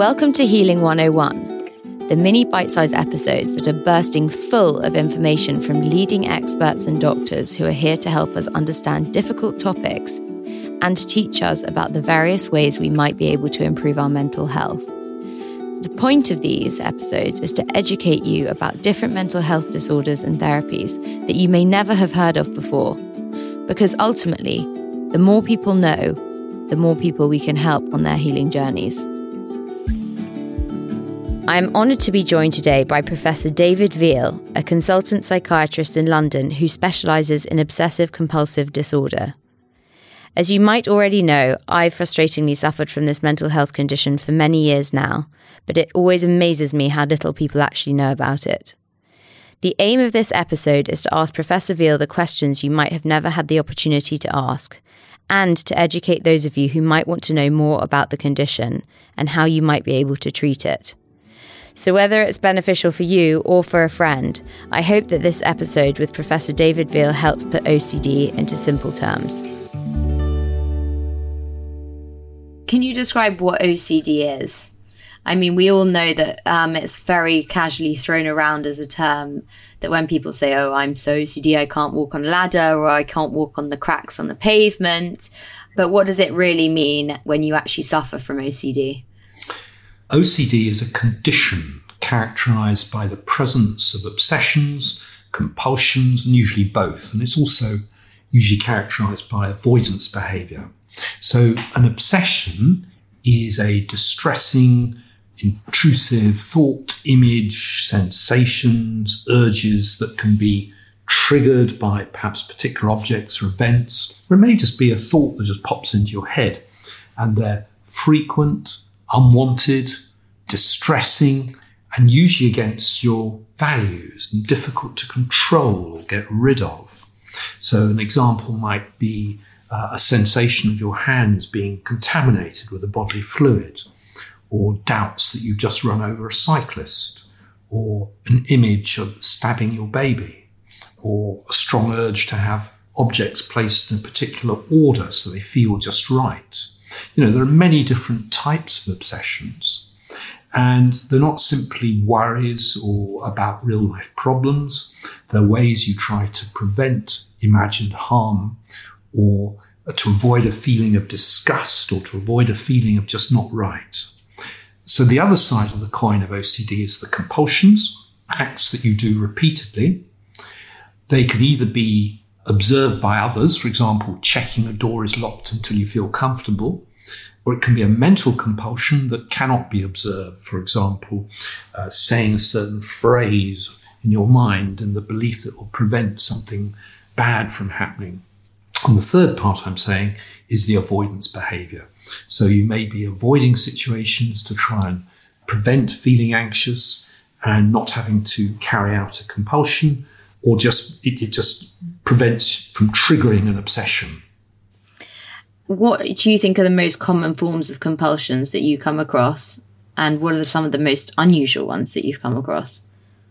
Welcome to Healing 101, the mini bite sized episodes that are bursting full of information from leading experts and doctors who are here to help us understand difficult topics and teach us about the various ways we might be able to improve our mental health. The point of these episodes is to educate you about different mental health disorders and therapies that you may never have heard of before. Because ultimately, the more people know, the more people we can help on their healing journeys. I am honoured to be joined today by Professor David Veale, a consultant psychiatrist in London who specialises in obsessive compulsive disorder. As you might already know, I've frustratingly suffered from this mental health condition for many years now, but it always amazes me how little people actually know about it. The aim of this episode is to ask Professor Veale the questions you might have never had the opportunity to ask, and to educate those of you who might want to know more about the condition and how you might be able to treat it. So, whether it's beneficial for you or for a friend, I hope that this episode with Professor David Veale helps put OCD into simple terms. Can you describe what OCD is? I mean, we all know that um, it's very casually thrown around as a term that when people say, Oh, I'm so OCD, I can't walk on a ladder or I can't walk on the cracks on the pavement. But what does it really mean when you actually suffer from OCD? OCD is a condition characterized by the presence of obsessions, compulsions, and usually both. And it's also usually characterized by avoidance behavior. So, an obsession is a distressing, intrusive thought, image, sensations, urges that can be triggered by perhaps particular objects or events, or it may just be a thought that just pops into your head. And they're frequent, unwanted, distressing, and usually against your values and difficult to control or get rid of. So, an example might be uh, a sensation of your hands being contaminated with a bodily fluid, or doubts that you've just run over a cyclist, or an image of stabbing your baby, or a strong urge to have objects placed in a particular order so they feel just right. You know, there are many different types of obsessions. And they're not simply worries or about real life problems. They're ways you try to prevent imagined harm or to avoid a feeling of disgust or to avoid a feeling of just not right. So the other side of the coin of OCD is the compulsions, acts that you do repeatedly. They can either be observed by others, for example, checking a door is locked until you feel comfortable, or it can be a mental compulsion that cannot be observed. For example, uh, saying a certain phrase in your mind and the belief that will prevent something bad from happening. And the third part I'm saying is the avoidance behavior. So you may be avoiding situations to try and prevent feeling anxious and not having to carry out a compulsion, or just it, it just prevents from triggering an obsession what do you think are the most common forms of compulsions that you come across? And what are some of the most unusual ones that you've come across?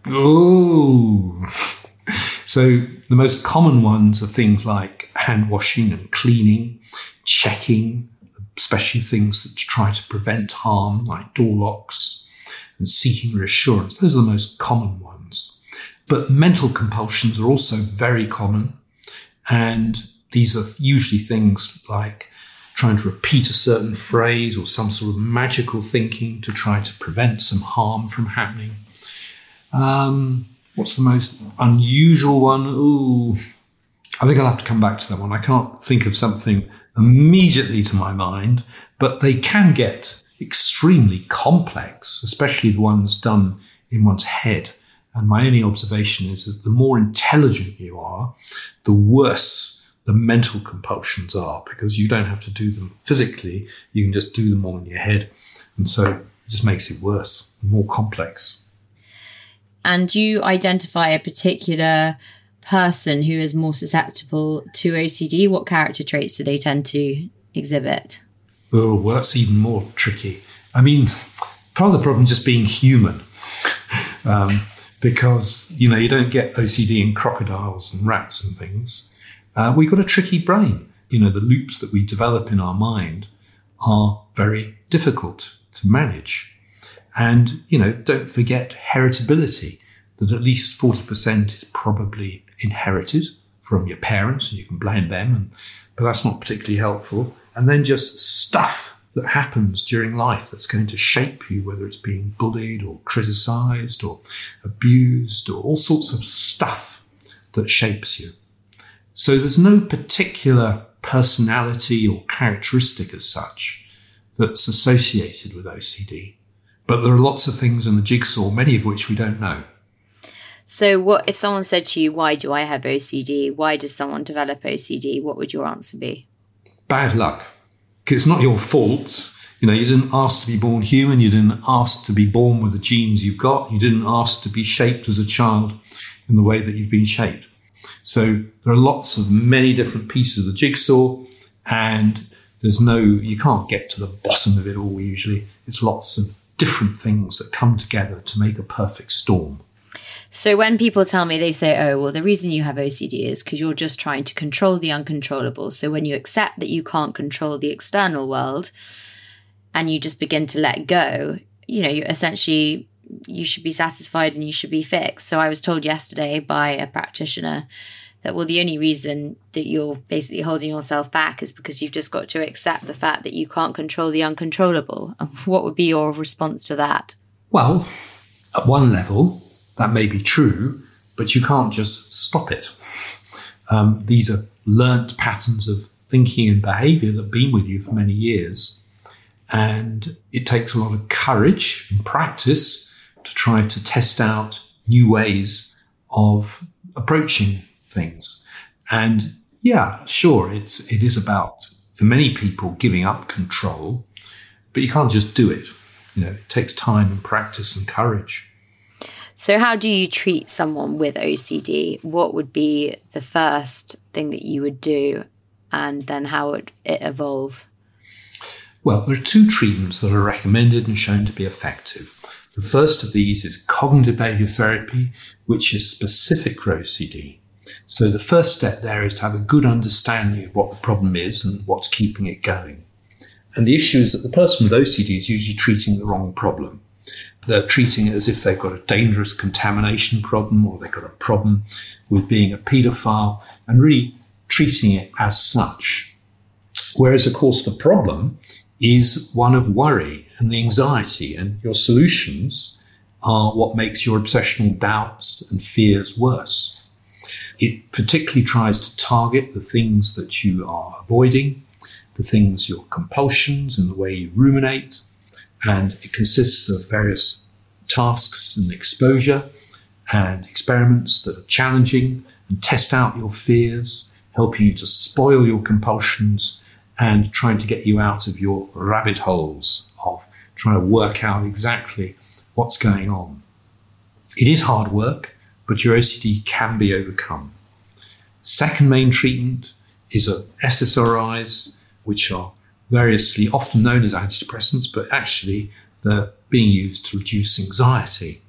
Oh, so the most common ones are things like hand washing and cleaning, checking, especially things that try to prevent harm, like door locks, and seeking reassurance. Those are the most common ones. But mental compulsions are also very common. And these are usually things like trying to repeat a certain phrase or some sort of magical thinking to try to prevent some harm from happening. Um, what's the most unusual one? Ooh, I think I'll have to come back to that one. I can't think of something immediately to my mind, but they can get extremely complex, especially the ones done in one's head. And my only observation is that the more intelligent you are, the worse the mental compulsions are because you don't have to do them physically. You can just do them all in your head. And so it just makes it worse, more complex. And you identify a particular person who is more susceptible to OCD? What character traits do they tend to exhibit? Oh, well, that's even more tricky. I mean, part of the problem is just being human. um, because, you know, you don't get OCD in crocodiles and rats and things. Uh, we've got a tricky brain. You know, the loops that we develop in our mind are very difficult to manage. And, you know, don't forget heritability, that at least 40% is probably inherited from your parents, and you can blame them, and, but that's not particularly helpful. And then just stuff that happens during life that's going to shape you, whether it's being bullied or criticized or abused or all sorts of stuff that shapes you. So there's no particular personality or characteristic as such that's associated with OCD. But there are lots of things in the jigsaw, many of which we don't know. So, what if someone said to you, Why do I have OCD? Why does someone develop OCD? What would your answer be? Bad luck. It's not your fault. You know, you didn't ask to be born human. You didn't ask to be born with the genes you've got. You didn't ask to be shaped as a child in the way that you've been shaped. So there are lots of many different pieces of the jigsaw, and there's no, you can't get to the bottom of it all usually. It's lots of different things that come together to make a perfect storm. So when people tell me, they say, oh, well, the reason you have OCD is because you're just trying to control the uncontrollable. So when you accept that you can't control the external world and you just begin to let go, you know, you essentially you should be satisfied and you should be fixed. So I was told yesterday by a practitioner that well the only reason that you're basically holding yourself back is because you've just got to accept the fact that you can't control the uncontrollable. What would be your response to that? Well, at one level, that may be true, but you can't just stop it. Um, these are learnt patterns of thinking and behavior that have been with you for many years. And it takes a lot of courage and practice to try to test out new ways of approaching things. And yeah, sure, it's it is about for many people giving up control, but you can't just do it. You know, it takes time and practice and courage. So, how do you treat someone with OCD? What would be the first thing that you would do, and then how would it evolve? Well, there are two treatments that are recommended and shown to be effective. The first of these is cognitive behavior therapy, which is specific for OCD. So the first step there is to have a good understanding of what the problem is and what's keeping it going. And the issue is that the person with OCD is usually treating the wrong problem. They're treating it as if they've got a dangerous contamination problem or they've got a problem with being a paedophile and really treating it as such. Whereas, of course, the problem is one of worry and the anxiety, and your solutions are what makes your obsessional doubts and fears worse. It particularly tries to target the things that you are avoiding, the things, your compulsions, and the way you ruminate. And it consists of various tasks and exposure and experiments that are challenging and test out your fears, helping you to spoil your compulsions and trying to get you out of your rabbit holes of trying to work out exactly what's going on. It is hard work, but your OCD can be overcome. Second main treatment is SSRIs, which are variously often known as antidepressants, but actually they're being used to reduce anxiety,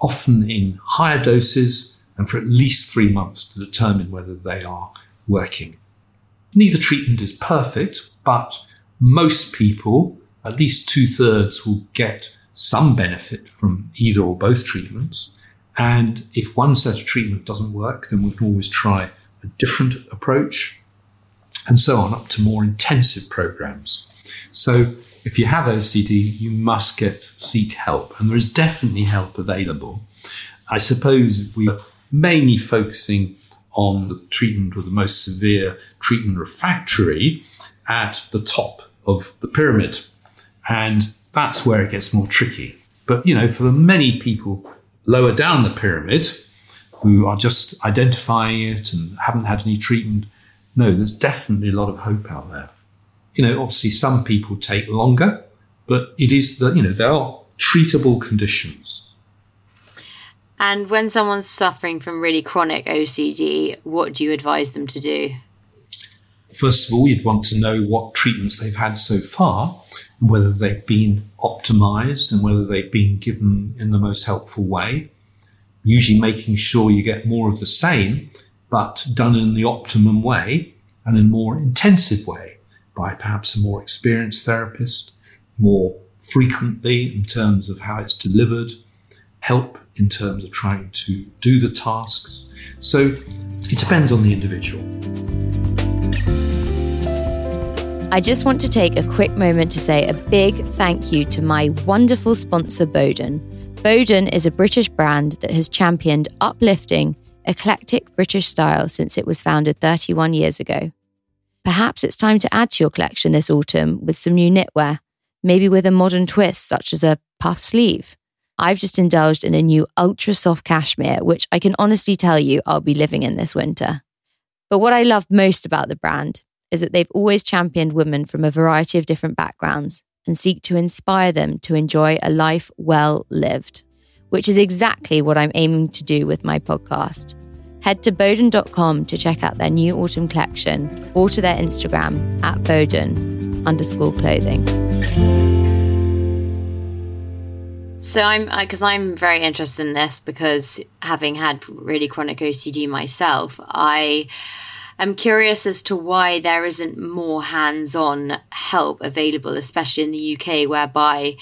often in higher doses and for at least three months to determine whether they are working. Neither treatment is perfect, but most people, at least two thirds, will get some benefit from either or both treatments. And if one set of treatment doesn't work, then we can always try a different approach and so on up to more intensive programs. So if you have OCD, you must get seek help, and there is definitely help available. I suppose we are mainly focusing on the treatment of the most severe treatment refractory at the top of the pyramid. And that's where it gets more tricky. But, you know, for the many people lower down the pyramid who are just identifying it and haven't had any treatment, no, there's definitely a lot of hope out there. You know, obviously some people take longer, but it is that, you know, there are treatable conditions. And when someone's suffering from really chronic OCD, what do you advise them to do? First of all, you'd want to know what treatments they've had so far, whether they've been optimized and whether they've been given in the most helpful way. Usually making sure you get more of the same, but done in the optimum way and in a more intensive way by perhaps a more experienced therapist, more frequently in terms of how it's delivered, help in terms of trying to do the tasks. So it depends on the individual. I just want to take a quick moment to say a big thank you to my wonderful sponsor, Boden. Boden is a British brand that has championed uplifting, eclectic British style since it was founded 31 years ago. Perhaps it's time to add to your collection this autumn with some new knitwear, maybe with a modern twist such as a puff sleeve. I've just indulged in a new ultra soft cashmere, which I can honestly tell you I'll be living in this winter. But what I love most about the brand is that they've always championed women from a variety of different backgrounds and seek to inspire them to enjoy a life well lived, which is exactly what I'm aiming to do with my podcast. Head to Boden.com to check out their new autumn collection or to their Instagram at Boden underscore clothing. So I'm because I'm very interested in this because having had really chronic OCD myself, I I'm curious as to why there isn't more hands on help available, especially in the UK, whereby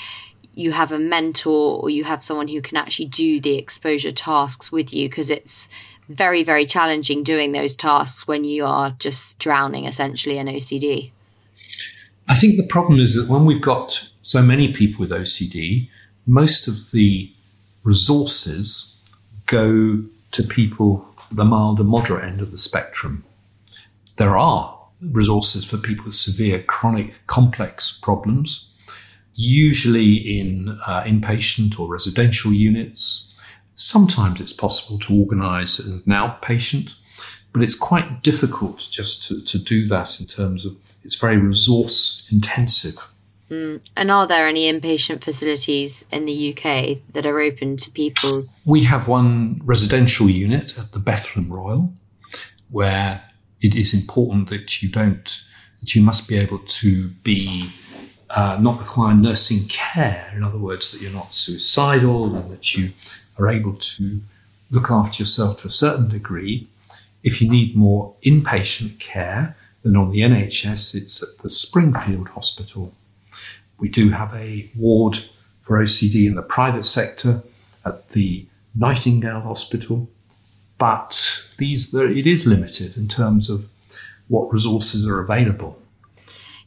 you have a mentor or you have someone who can actually do the exposure tasks with you because it's very, very challenging doing those tasks when you are just drowning essentially in OCD. I think the problem is that when we've got so many people with OCD, most of the resources go to people the mild and moderate end of the spectrum there are resources for people with severe chronic complex problems, usually in uh, inpatient or residential units. Sometimes it's possible to organise an outpatient, but it's quite difficult just to, to do that in terms of it's very resource intensive. Mm. And are there any inpatient facilities in the UK that are open to people? We have one residential unit at the Bethlem Royal where it is important that you don't, that you must be able to be uh, not require nursing care. In other words, that you're not suicidal and that you are able to look after yourself to a certain degree. If you need more inpatient care, then on the NHS, it's at the Springfield Hospital. We do have a ward for OCD in the private sector at the Nightingale Hospital, but these it is limited in terms of what resources are available.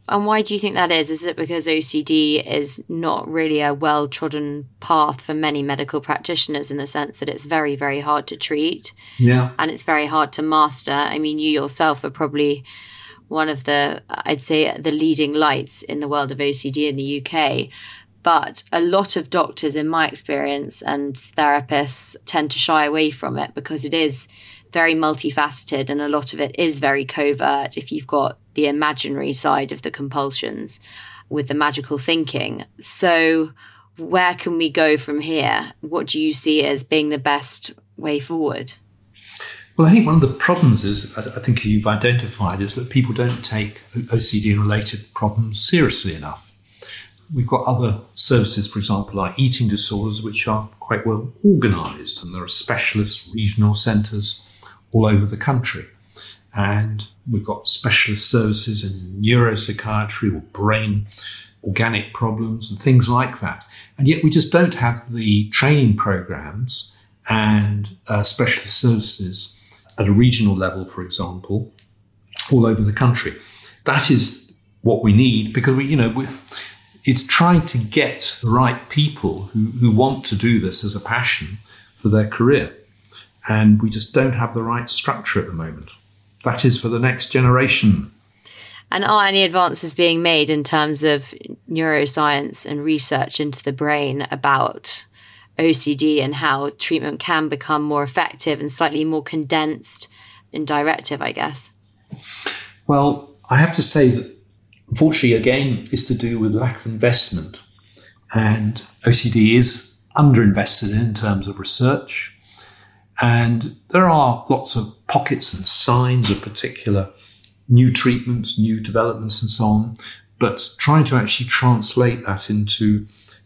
And why do you think that is? Is it because OCD is not really a well trodden path for many medical practitioners in the sense that it's very, very hard to treat? Yeah. And it's very hard to master. I mean, you yourself are probably one of the, I'd say, the leading lights in the world of OCD in the UK. But a lot of doctors, in my experience, and therapists tend to shy away from it because it is very multifaceted and a lot of it is very covert if you've got the imaginary side of the compulsions with the magical thinking. So, where can we go from here? What do you see as being the best way forward? Well, I think one of the problems is, I think you've identified, is that people don't take OCD and related problems seriously enough. We've got other services, for example, like eating disorders, which are quite well organised, and there are specialist regional centres all over the country. And we've got specialist services in neuropsychiatry or brain organic problems and things like that. And yet we just don't have the training programs and uh, specialist services at a regional level, for example, all over the country. That is what we need because we, you know, it's trying to get the right people who, who want to do this as a passion for their career and we just don't have the right structure at the moment. That is for the next generation. And are any advances being made in terms of neuroscience and research into the brain about OCD and how treatment can become more effective and slightly more condensed and directive, I guess? Well, I have to say that unfortunately, again, is to do with lack of investment. And OCD is underinvested in, in terms of research. And there are lots of pockets and signs of particular new treatments, new developments, and so on. But trying to actually translate that into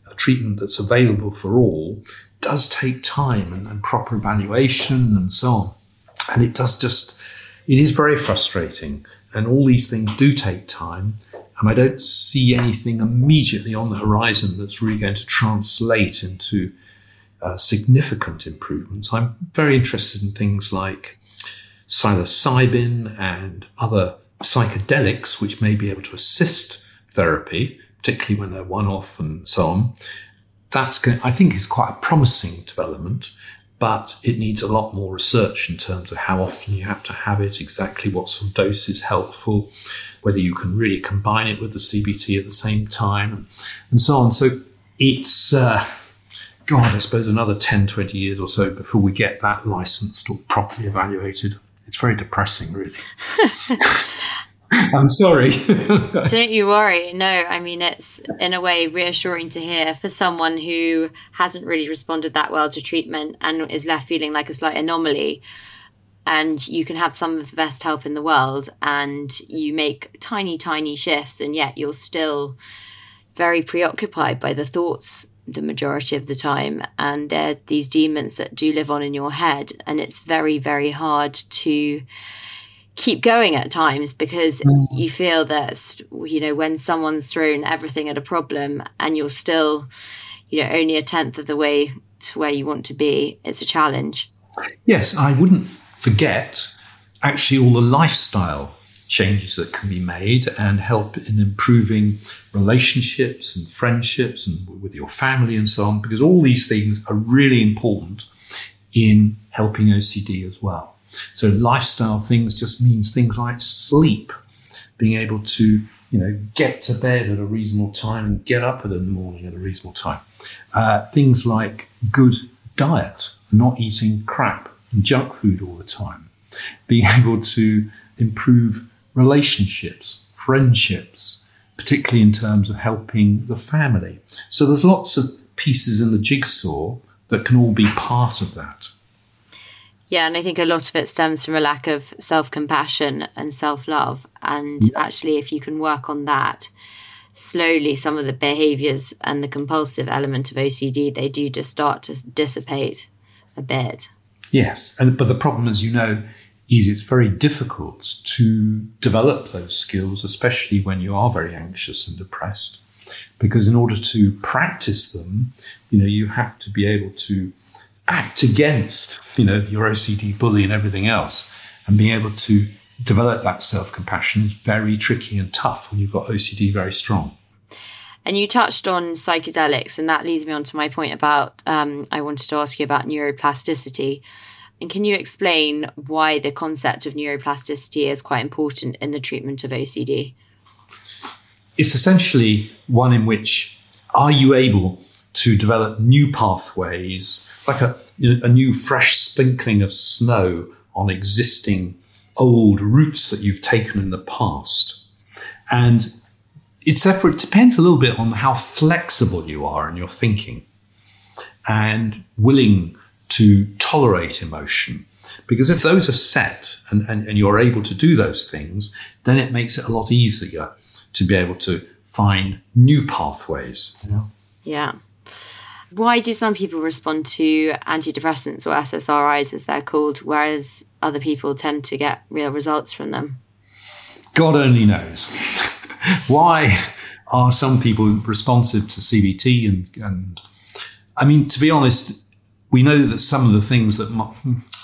a treatment that's available for all does take time and, and proper evaluation and so on. And it does just, it is very frustrating. And all these things do take time. And I don't see anything immediately on the horizon that's really going to translate into uh, significant improvements. I'm very interested in things like psilocybin and other psychedelics, which may be able to assist therapy, particularly when they're one off and so on. That's going, I think, is quite a promising development, but it needs a lot more research in terms of how often you have to have it, exactly what sort of dose is helpful, whether you can really combine it with the CBT at the same time, and so on. So it's, uh, God, I suppose another 10, 20 years or so before we get that licensed or properly evaluated. It's very depressing, really. I'm sorry. Don't you worry. No, I mean, it's in a way reassuring to hear for someone who hasn't really responded that well to treatment and is left feeling like a slight anomaly. And you can have some of the best help in the world and you make tiny, tiny shifts, and yet you're still very preoccupied by the thoughts the majority of the time. And they're these demons that do live on in your head. And it's very, very hard to keep going at times because mm. you feel that you know when someone's thrown everything at a problem and you're still you know only a tenth of the way to where you want to be it's a challenge yes i wouldn't forget actually all the lifestyle changes that can be made and help in improving relationships and friendships and with your family and so on because all these things are really important in helping ocd as well so lifestyle things just means things like sleep, being able to you know get to bed at a reasonable time and get up in the morning at a reasonable time. Uh, things like good diet, not eating crap and junk food all the time, being able to improve relationships, friendships, particularly in terms of helping the family. So there's lots of pieces in the jigsaw that can all be part of that. Yeah, and I think a lot of it stems from a lack of self compassion and self love. And yeah. actually, if you can work on that, slowly some of the behaviors and the compulsive element of OCD, they do just start to dissipate a bit. Yes. And, but the problem, as you know, is it's very difficult to develop those skills, especially when you are very anxious and depressed. Because in order to practice them, you know, you have to be able to act against, you know, your OCD bully and everything else. And being able to develop that self compassion is very tricky and tough when you've got OCD very strong. And you touched on psychedelics, and that leads me on to my point about um, I wanted to ask you about neuroplasticity. And can you explain why the concept of neuroplasticity is quite important in the treatment of OCD? It's essentially one in which are you able to develop new pathways, like a, a new fresh sprinkling of snow on existing old routes that you've taken in the past. And it's it depends a little bit on how flexible you are in your thinking and willing to tolerate emotion. Because if those are set and, and, and you're able to do those things, then it makes it a lot easier to be able to find new pathways. You know? Yeah. Why do some people respond to antidepressants or SSRIs as they're called, whereas other people tend to get real results from them? God only knows. Why are some people responsive to CBT? And, and I mean, to be honest, we know that some of the things that,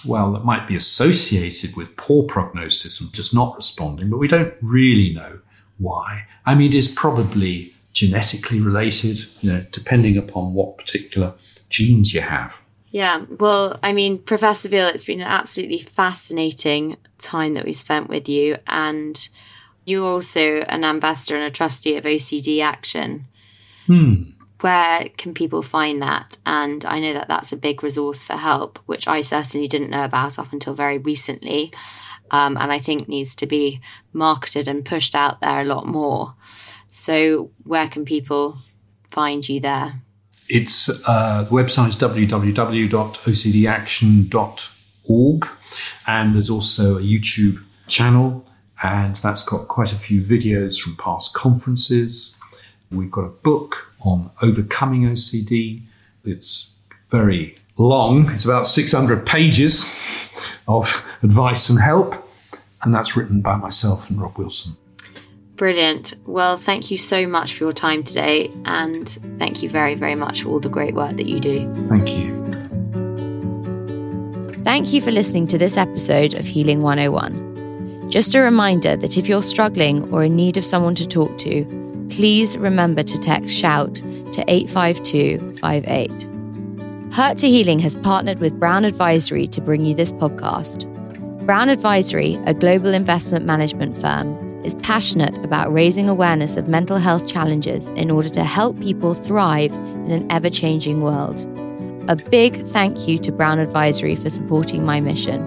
well, that might be associated with poor prognosis and just not responding, but we don't really know why. I mean, it is probably genetically related, you know, depending upon what particular genes you have. Yeah, well, I mean, Professor Veale, it's been an absolutely fascinating time that we spent with you. And you're also an ambassador and a trustee of OCD Action. Hmm. Where can people find that? And I know that that's a big resource for help, which I certainly didn't know about up until very recently. Um, and I think needs to be marketed and pushed out there a lot more. So, where can people find you there? It's uh, the website is www.ocdaction.org, and there's also a YouTube channel, and that's got quite a few videos from past conferences. We've got a book on overcoming OCD. It's very long, it's about 600 pages of advice and help, and that's written by myself and Rob Willson. Brilliant. Well, thank you so much for your time today. And thank you very, very much for all the great work that you do. Thank you. Thank you for listening to this episode of Healing 101. Just a reminder that if you're struggling or in need of someone to talk to, please remember to text SHOUT to 85258. Hurt to Healing has partnered with Brown Advisory to bring you this podcast. Brown Advisory, a global investment management firm, is passionate about raising awareness of mental health challenges in order to help people thrive in an ever changing world. A big thank you to Brown Advisory for supporting my mission.